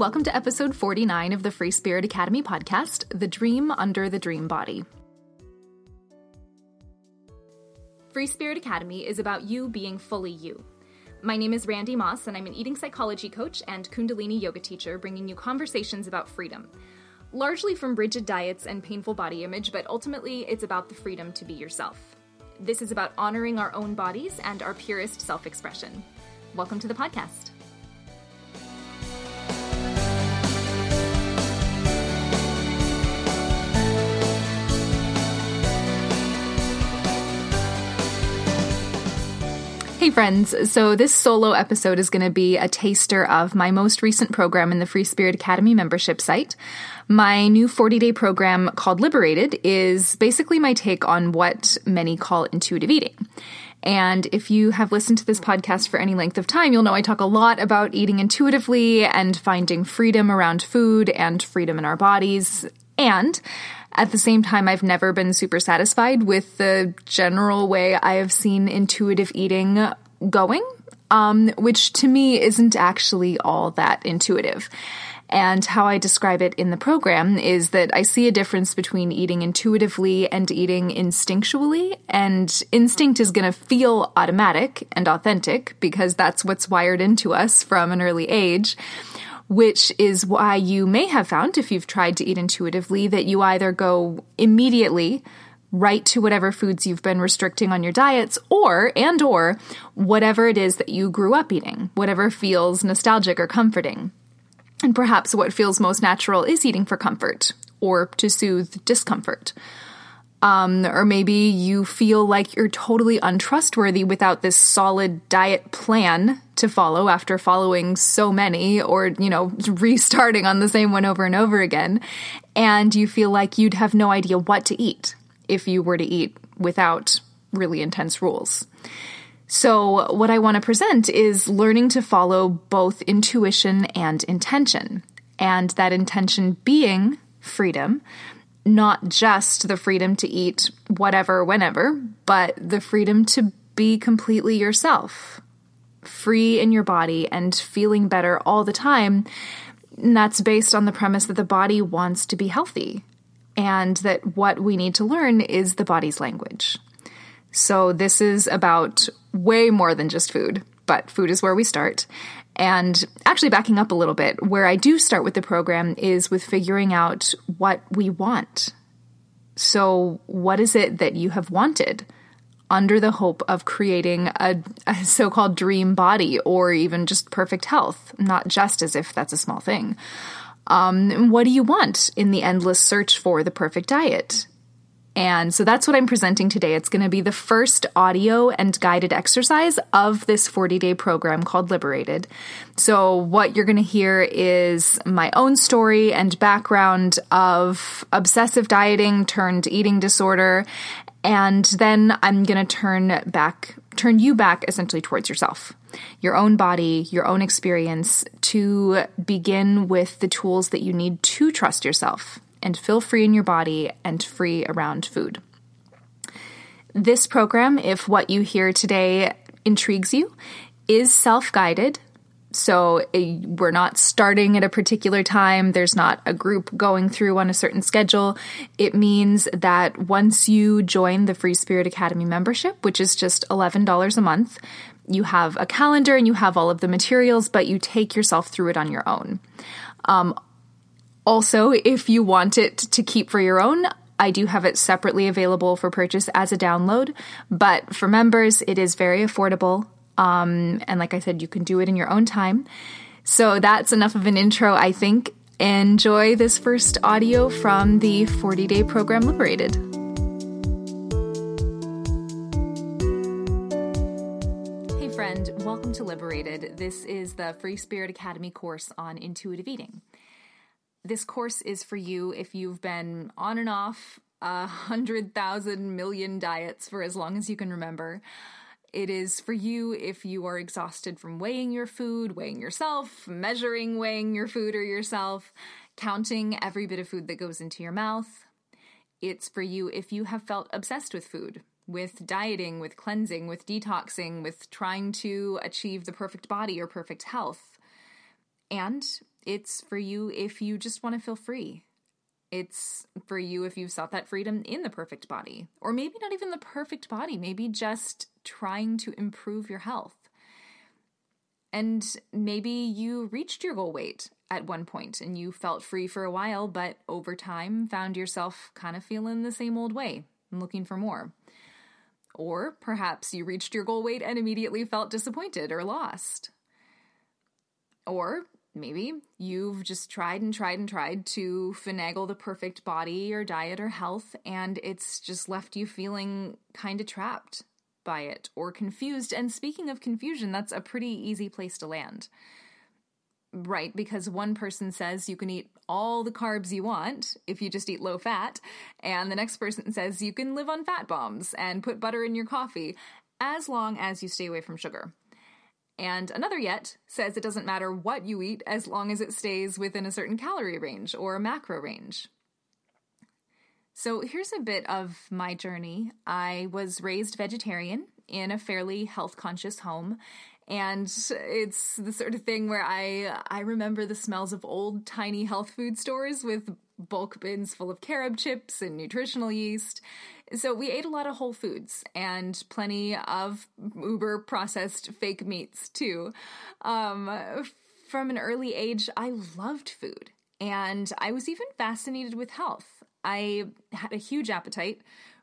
Welcome to episode 49 of the Free Spirit Academy podcast The Dream Under the Dream Body. Free Spirit Academy is about you being fully you. My name is Randy Moss, and I'm an eating psychology coach and Kundalini yoga teacher, bringing you conversations about freedom. Largely from rigid diets and painful body image, but ultimately it's about the freedom to be yourself. This is about honoring our own bodies and our purest self expression. Welcome to the podcast. Friends. So, this solo episode is going to be a taster of my most recent program in the Free Spirit Academy membership site. My new 40 day program called Liberated is basically my take on what many call intuitive eating. And if you have listened to this podcast for any length of time, you'll know I talk a lot about eating intuitively and finding freedom around food and freedom in our bodies. And at the same time, I've never been super satisfied with the general way I have seen intuitive eating going, um, which to me isn't actually all that intuitive. And how I describe it in the program is that I see a difference between eating intuitively and eating instinctually. And instinct is going to feel automatic and authentic because that's what's wired into us from an early age which is why you may have found, if you've tried to eat intuitively, that you either go immediately right to whatever foods you've been restricting on your diets or and or whatever it is that you grew up eating whatever feels nostalgic or comforting. And perhaps what feels most natural is eating for comfort or to soothe discomfort. Um, or maybe you feel like you're totally untrustworthy without this solid diet plan to follow after following so many or, you know, restarting on the same one over and over again. And you feel like you'd have no idea what to eat if you were to eat without really intense rules. So, what I want to present is learning to follow both intuition and intention, and that intention being freedom, not just the freedom to eat whatever, whenever, but the freedom to be completely yourself, free in your body and feeling better all the time. And that's based on the premise that the body wants to be healthy and that what we need to learn is the body's language. So, this is about way more than just food, but food is where we start. And actually, backing up a little bit, where I do start with the program is with figuring out what we want. So, what is it that you have wanted under the hope of creating a, a so called dream body or even just perfect health? Not just as if that's a small thing. Um, what do you want in the endless search for the perfect diet? And so that's what I'm presenting today. It's going to be the first audio and guided exercise of this 40 day program called Liberated. So, what you're going to hear is my own story and background of obsessive dieting turned eating disorder. And then I'm going to turn back, turn you back essentially towards yourself, your own body, your own experience to begin with the tools that you need to trust yourself and feel free in your body and free around food. This program, if what you hear today intrigues you, is self guided. So eh, we're not starting at a particular time. There's not a group going through on a certain schedule. It means that once you join the Free Spirit Academy membership, which is just $11 a month, you have a calendar and you have all of the materials, but you take yourself through it on your own. Um, also, if you want it to keep for your own, I do have it separately available for purchase as a download, but for members, it is very affordable. Um, and like I said, you can do it in your own time. So that's enough of an intro, I think. Enjoy this first audio from the 40 day program Liberated. Friend, welcome to Liberated. This is the Free Spirit Academy course on intuitive eating this course is for you if you've been on and off a hundred thousand million diets for as long as you can remember. It is for you if you are exhausted from weighing your food, weighing yourself, measuring weighing your food or yourself, counting every bit of food that goes into your mouth. It's for you if you have felt obsessed with food, with dieting, with cleansing, with detoxing, with trying to achieve the perfect body or perfect health. And It's for you if you just want to feel free. It's for you if you've sought that freedom in the perfect body, or maybe not even the perfect body, maybe just trying to improve your health. And maybe you reached your goal weight at one point and you felt free for a while, but over time found yourself kind of feeling the same old way and looking for more. Or perhaps you reached your goal weight and immediately felt disappointed or lost. Or maybe you've just tried and tried and tried to finagle the perfect body or diet or health, and it's just left you feeling kind of trapped by it or confused. And speaking of confusion, that's a pretty easy place to land. Right, because one person says you can eat all the carbs you want if you just eat low fat, and the next person says you can live on fat bombs and put butter in your coffee as long as you stay away from sugar. And another yet says it doesn't matter what you eat as long as it stays within a certain calorie range or macro range. So here's a bit of my journey. I was raised vegetarian in a fairly health conscious home. And it's the sort of thing where I, I remember the smells of old tiny health food stores with bulk bins full of carob chips and nutritional yeast. So we ate a lot of whole foods and plenty of uber processed fake meats too. Um, from an early age, I loved food. And I was even fascinated with health. I had a huge appetite,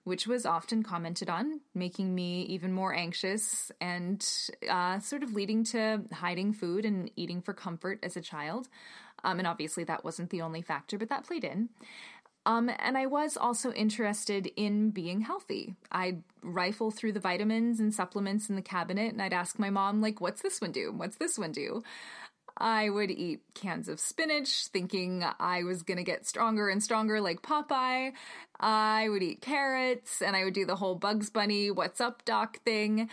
which was often commented on, making me even more anxious and uh, sort of leading to hiding food and eating for comfort as a child. Um, and obviously, that wasn't the only factor, but that played in. Um, and I was also interested in being healthy. I'd rifle through the vitamins and supplements in the cabinet and I'd ask my mom, like, what's this one do? What's this one do? I would eat cans of spinach, thinking I was gonna get stronger and stronger like Popeye. I would eat carrots, and I would do the whole Bugs Bunny, what's up, doc thing.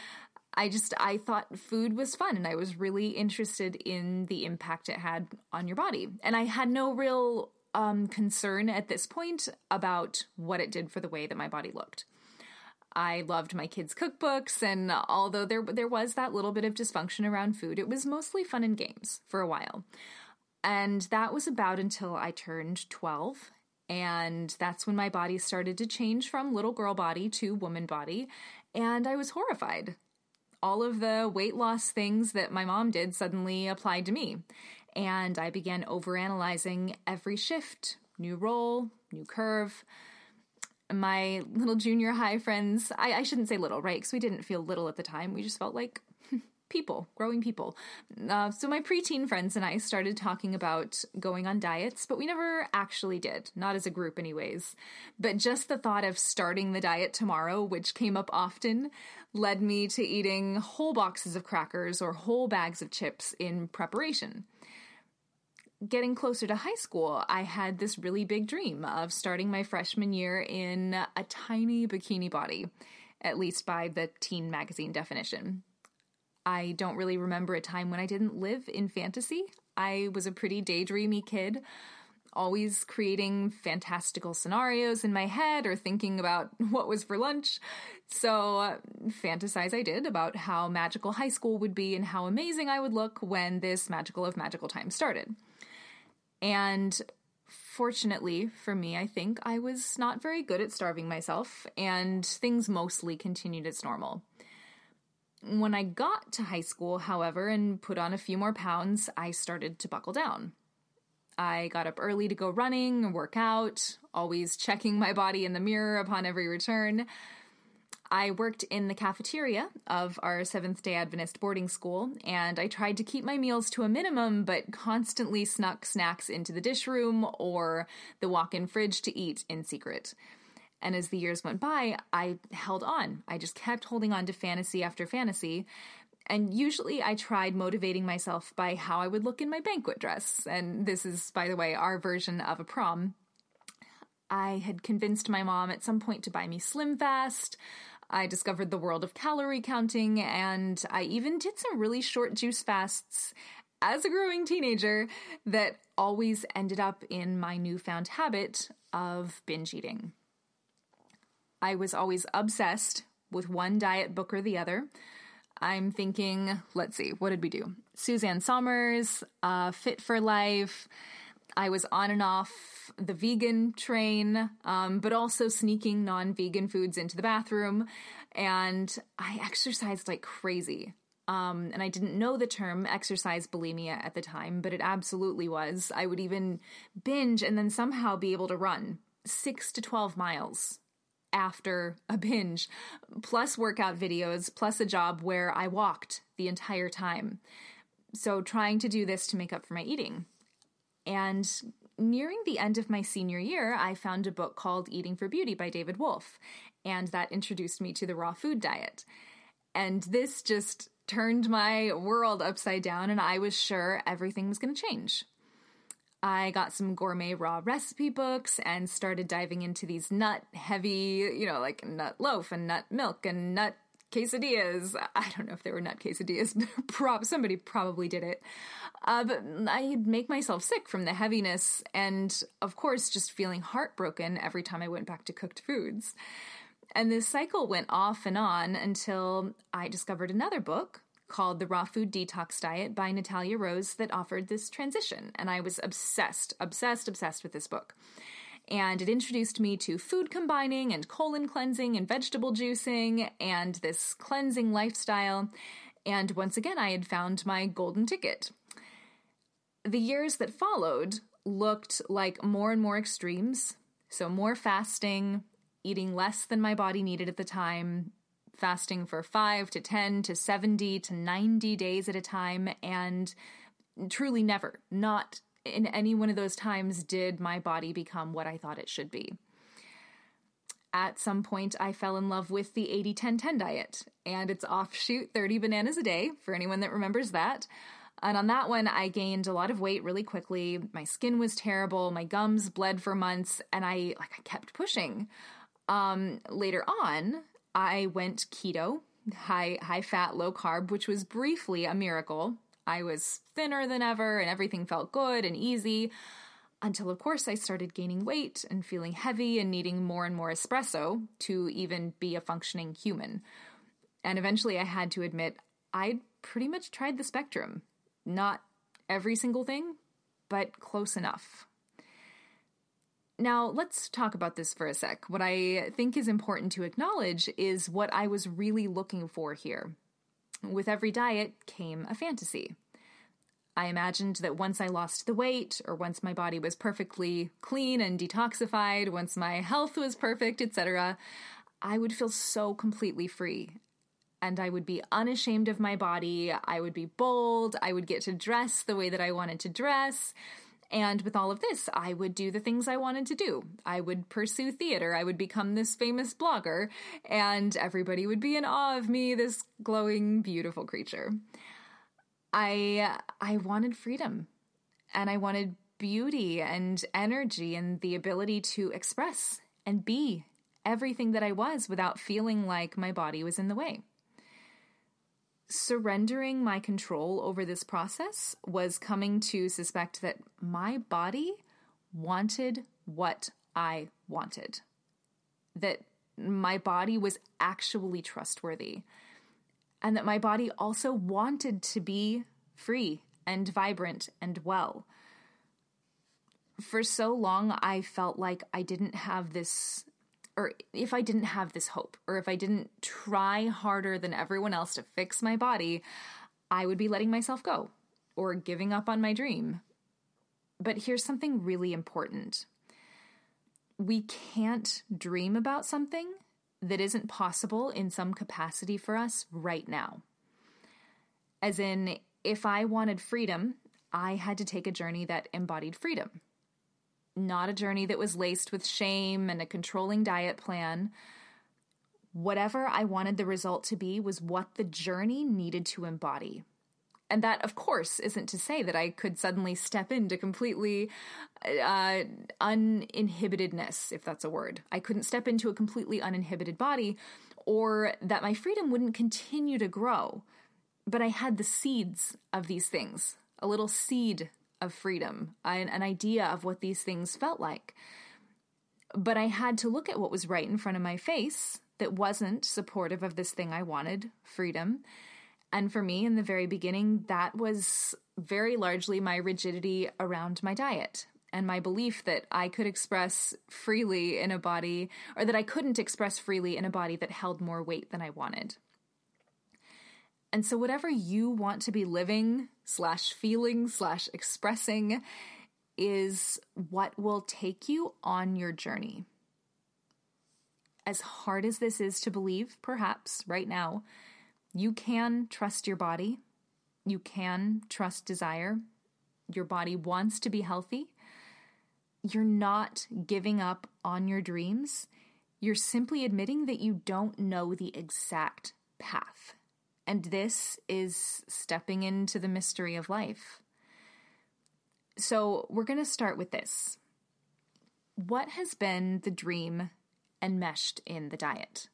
I just, I thought food was fun, and I was really interested in the impact it had on your body. And I had no real um, concern at this point about what it did for the way that my body looked. I loved my kids' cookbooks, and although there there was that little bit of dysfunction around food, it was mostly fun and games for a while. And that was about until I turned 12. And that's when my body started to change from little girl body to woman body. And I was horrified. All of the weight loss things that my mom did suddenly applied to me. And I began overanalyzing every shift, new role, new curve my little junior high friends, I, I shouldn't say little, right? Because we didn't feel little at the time. We just felt like people, growing people. Uh, so my preteen friends and I started talking about going on diets, but we never actually did, not as a group, anyways. But just the thought of starting the diet tomorrow, which came up often, led me to eating whole boxes of crackers or whole bags of chips in preparation getting closer to high school, I had this really big dream of starting my freshman year in a tiny bikini body, at least by the teen magazine definition. I don't really remember a time when I didn't live in fantasy. I was a pretty daydreamy kid, always creating fantastical scenarios in my head or thinking about what was for lunch. So, uh, fantasize I did about how magical high school would be and how amazing I would look when this magical of magical time started. And fortunately for me, I think I was not very good at starving myself, and things mostly continued as normal. When I got to high school, however, and put on a few more pounds, I started to buckle down. I got up early to go running and work out, always checking my body in the mirror upon every return. I worked in the cafeteria of our Seventh day Adventist boarding school, and I tried to keep my meals to a minimum, but constantly snuck snacks into the dish room or the walk in fridge to eat in secret. And as the years went by, I held on. I just kept holding on to fantasy after fantasy. And usually I tried motivating myself by how I would look in my banquet dress. And this is, by the way, our version of a prom. I had convinced my mom at some point to buy me Slim Fast. I discovered the world of calorie counting, and I even did some really short juice fasts as a growing teenager that always ended up in my newfound habit of binge eating. I was always obsessed with one diet book or the other. I'm thinking, let's see, what did we do? Suzanne Somers, uh, Fit for Life. I was on and off the vegan train, um, but also sneaking non vegan foods into the bathroom. And I exercised like crazy. Um, and I didn't know the term exercise bulimia at the time, but it absolutely was. I would even binge and then somehow be able to run six to 12 miles after a binge, plus workout videos, plus a job where I walked the entire time. So, trying to do this to make up for my eating. And nearing the end of my senior year, I found a book called Eating for Beauty by David Wolfe, and that introduced me to the raw food diet. And this just turned my world upside down, and I was sure everything was going to change. I got some gourmet raw recipe books and started diving into these nut heavy, you know, like nut loaf and nut milk and nut quesadillas. I don't know if they were nut quesadillas, but somebody probably did it. Uh, but I'd make myself sick from the heaviness and, of course, just feeling heartbroken every time I went back to cooked foods. And this cycle went off and on until I discovered another book called The Raw Food Detox Diet by Natalia Rose that offered this transition. And I was obsessed, obsessed, obsessed with this book. And it introduced me to food combining and colon cleansing and vegetable juicing and this cleansing lifestyle. And once again, I had found my golden ticket. The years that followed looked like more and more extremes. So, more fasting, eating less than my body needed at the time, fasting for 5 to 10 to 70 to 90 days at a time, and truly never, not in any one of those times, did my body become what I thought it should be. At some point, I fell in love with the 80 10 10 diet and its offshoot 30 bananas a day, for anyone that remembers that. And on that one, I gained a lot of weight really quickly. My skin was terrible. My gums bled for months, and I like I kept pushing. Um, later on, I went keto, high high fat, low carb, which was briefly a miracle. I was thinner than ever and everything felt good and easy until of course I started gaining weight and feeling heavy and needing more and more espresso to even be a functioning human. And eventually I had to admit I'd pretty much tried the spectrum. Not every single thing, but close enough. Now, let's talk about this for a sec. What I think is important to acknowledge is what I was really looking for here. With every diet came a fantasy. I imagined that once I lost the weight, or once my body was perfectly clean and detoxified, once my health was perfect, etc., I would feel so completely free. And I would be unashamed of my body. I would be bold. I would get to dress the way that I wanted to dress. And with all of this, I would do the things I wanted to do. I would pursue theater. I would become this famous blogger, and everybody would be in awe of me, this glowing, beautiful creature. I I wanted freedom, and I wanted beauty and energy and the ability to express and be everything that I was without feeling like my body was in the way surrendering my control over this process was coming to suspect that my body wanted what I wanted. That my body was actually trustworthy. And that my body also wanted to be free and vibrant and well. For so long, I felt like I didn't have this or if I didn't have this hope, or if I didn't try harder than everyone else to fix my body, I would be letting myself go or giving up on my dream. But here's something really important we can't dream about something that isn't possible in some capacity for us right now. As in, if I wanted freedom, I had to take a journey that embodied freedom not a journey that was laced with shame and a controlling diet plan. Whatever I wanted the result to be was what the journey needed to embody. And that, of course, isn't to say that I could suddenly step into completely uh, uninhibitedness, if that's a word. I couldn't step into a completely uninhibited body, or that my freedom wouldn't continue to grow. But I had the seeds of these things, a little seed of freedom, an, an idea of what these things felt like. But I had to look at what was right in front of my face that wasn't supportive of this thing I wanted freedom. And for me, in the very beginning, that was very largely my rigidity around my diet and my belief that I could express freely in a body, or that I couldn't express freely in a body that held more weight than I wanted. And so, whatever you want to be living, slash feeling, slash expressing, is what will take you on your journey. As hard as this is to believe, perhaps right now, you can trust your body. You can trust desire. Your body wants to be healthy. You're not giving up on your dreams. You're simply admitting that you don't know the exact path. And this is stepping into the mystery of life. So, we're going to start with this. What has been the dream enmeshed in the diet?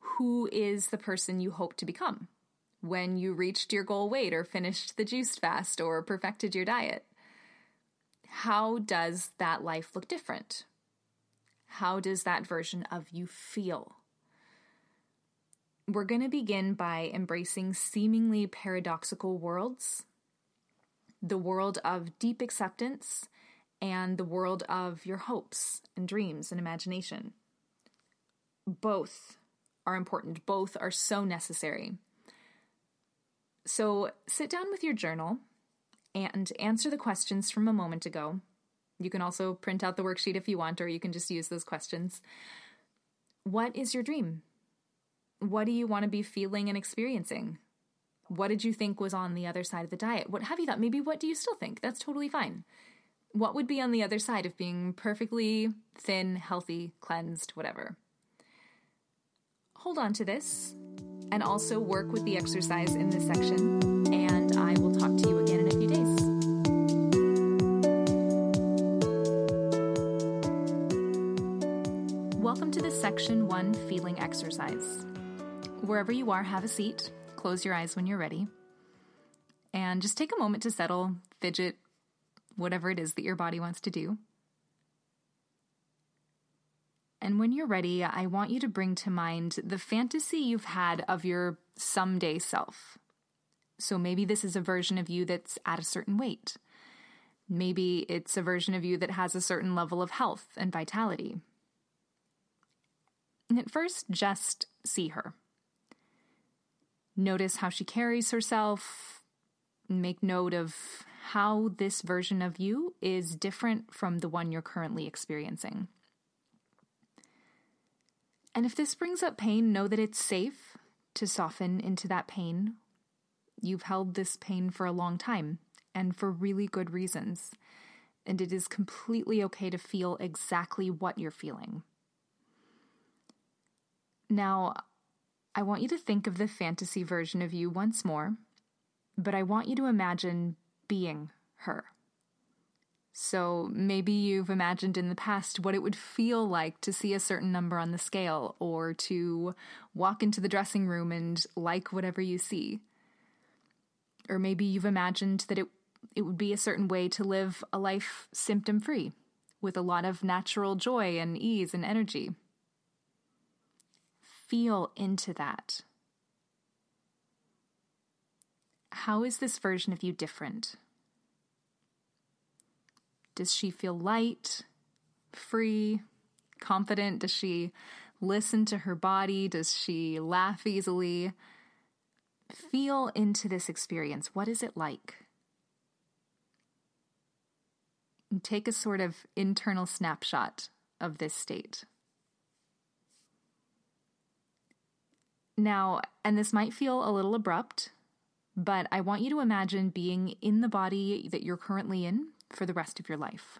Who is the person you hope to become when you reached your goal weight or finished the juice fast or perfected your diet? How does that life look different? How does that version of you feel? We're going to begin by embracing seemingly paradoxical worlds the world of deep acceptance and the world of your hopes and dreams and imagination. Both are important, both are so necessary. So sit down with your journal and answer the questions from a moment ago. You can also print out the worksheet if you want, or you can just use those questions. What is your dream? What do you want to be feeling and experiencing? What did you think was on the other side of the diet? What have you thought? Maybe what do you still think? That's totally fine. What would be on the other side of being perfectly thin, healthy, cleansed, whatever? Hold on to this and also work with the exercise in this section, and I will talk to you again in a few days. Welcome to the Section 1 Feeling Exercise. Wherever you are, have a seat, close your eyes when you're ready, and just take a moment to settle, fidget, whatever it is that your body wants to do. And when you're ready, I want you to bring to mind the fantasy you've had of your someday self. So maybe this is a version of you that's at a certain weight. Maybe it's a version of you that has a certain level of health and vitality. And at first, just see her. Notice how she carries herself. Make note of how this version of you is different from the one you're currently experiencing. And if this brings up pain, know that it's safe to soften into that pain. You've held this pain for a long time and for really good reasons. And it is completely okay to feel exactly what you're feeling. Now, I want you to think of the fantasy version of you once more, but I want you to imagine being her. So maybe you've imagined in the past what it would feel like to see a certain number on the scale or to walk into the dressing room and like whatever you see. Or maybe you've imagined that it it would be a certain way to live a life symptom free with a lot of natural joy and ease and energy feel into that. How is this version of you different? Does she feel light, free, confident? Does she listen to her body? Does she laugh easily? Feel into this experience. What is it like? And take a sort of internal snapshot of this state. Now, and this might feel a little abrupt, but I want you to imagine being in the body that you're currently in for the rest of your life.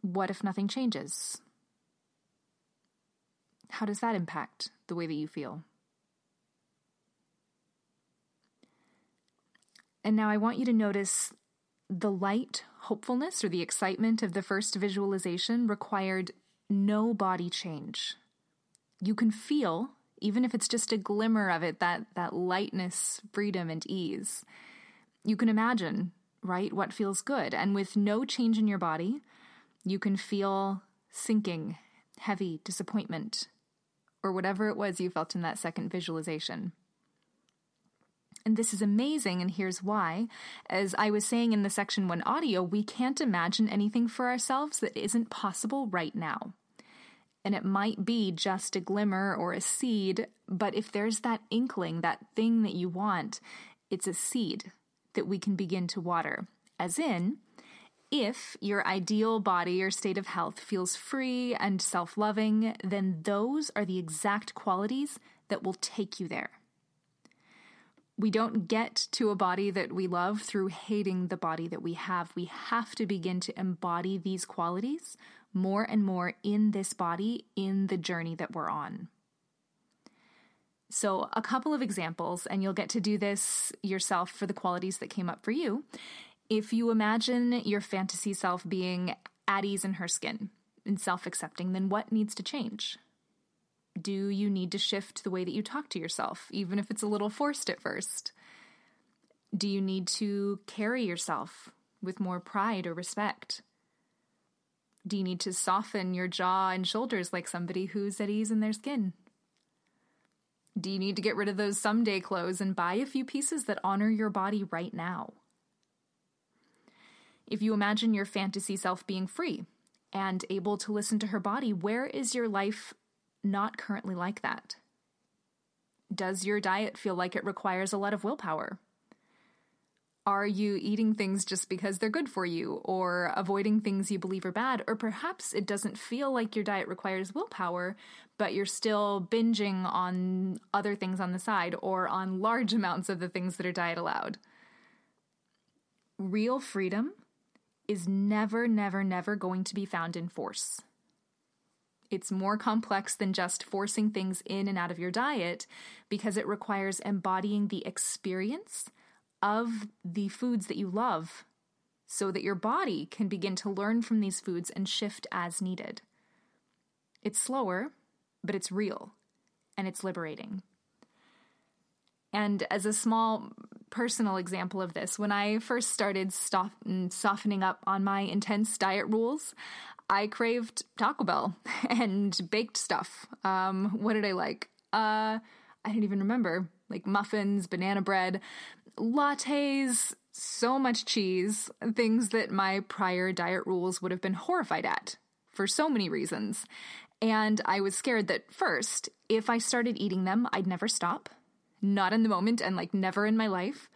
What if nothing changes? How does that impact the way that you feel? And now I want you to notice the light hopefulness or the excitement of the first visualization required no body change. You can feel even if it's just a glimmer of it, that, that lightness, freedom, and ease. You can imagine, right, what feels good. And with no change in your body, you can feel sinking, heavy, disappointment, or whatever it was you felt in that second visualization. And this is amazing, and here's why. As I was saying in the section one audio, we can't imagine anything for ourselves that isn't possible right now. And it might be just a glimmer or a seed, but if there's that inkling, that thing that you want, it's a seed that we can begin to water. As in, if your ideal body or state of health feels free and self loving, then those are the exact qualities that will take you there. We don't get to a body that we love through hating the body that we have. We have to begin to embody these qualities more and more in this body in the journey that we're on. So, a couple of examples, and you'll get to do this yourself for the qualities that came up for you. If you imagine your fantasy self being at ease in her skin and self accepting, then what needs to change? Do you need to shift the way that you talk to yourself, even if it's a little forced at first? Do you need to carry yourself with more pride or respect? Do you need to soften your jaw and shoulders like somebody who's at ease in their skin? Do you need to get rid of those someday clothes and buy a few pieces that honor your body right now? If you imagine your fantasy self being free and able to listen to her body, where is your life not currently like that? Does your diet feel like it requires a lot of willpower? Are you eating things just because they're good for you, or avoiding things you believe are bad? Or perhaps it doesn't feel like your diet requires willpower, but you're still binging on other things on the side or on large amounts of the things that are diet allowed. Real freedom is never, never, never going to be found in force. It's more complex than just forcing things in and out of your diet because it requires embodying the experience of the foods that you love so that your body can begin to learn from these foods and shift as needed. It's slower, but it's real and it's liberating. And as a small personal example of this, when I first started softening up on my intense diet rules, I craved Taco Bell and baked stuff. Um, what did I like? Uh, I don't even remember. Like muffins, banana bread lattes, so much cheese, things that my prior diet rules would have been horrified at for so many reasons. And I was scared that first, if I started eating them, I'd never stop. Not in the moment and like never in my life.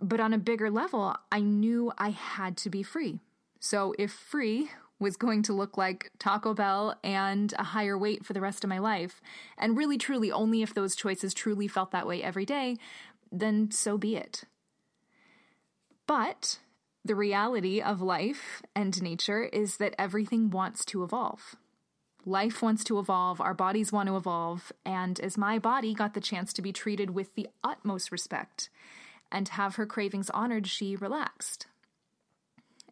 But on a bigger level, I knew I had to be free. So if free was going to look like Taco Bell and a higher weight for the rest of my life, and really truly only if those choices truly felt that way every day, then so be it. But the reality of life and nature is that everything wants to evolve. Life wants to evolve, our bodies want to evolve, and as my body got the chance to be treated with the utmost respect and have her cravings honored, she relaxed.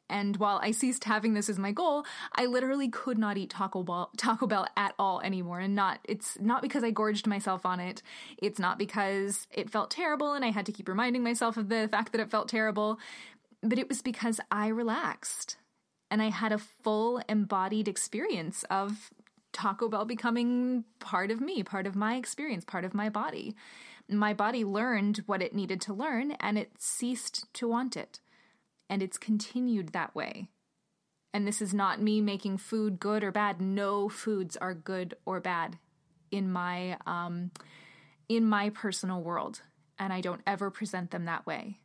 And while I ceased having this as my goal, I literally could not eat Taco Bell, Taco Bell at all anymore. And not, it's not because I gorged myself on it. It's not because it felt terrible and I had to keep reminding myself of the fact that it felt terrible. But it was because I relaxed and I had a full embodied experience of Taco Bell becoming part of me, part of my experience, part of my body. My body learned what it needed to learn and it ceased to want it and it's continued that way. And this is not me making food good or bad. No foods are good or bad in my um, in my personal world, and I don't ever present them that way.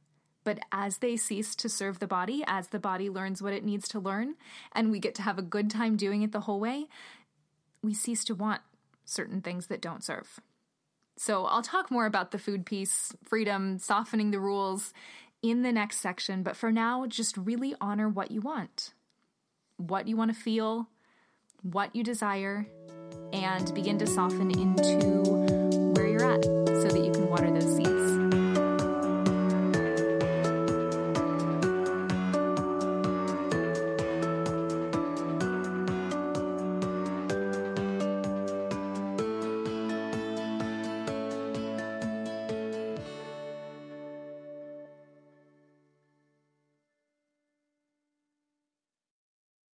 But as they cease to serve the body, as the body learns what it needs to learn, and we get to have a good time doing it the whole way, we cease to want certain things that don't serve. So I'll talk more about the food piece, freedom, softening the rules in the next section, but for now, just really honor what you want, what you want to feel, what you desire, and begin to soften into where you're at so that you can water those seeds.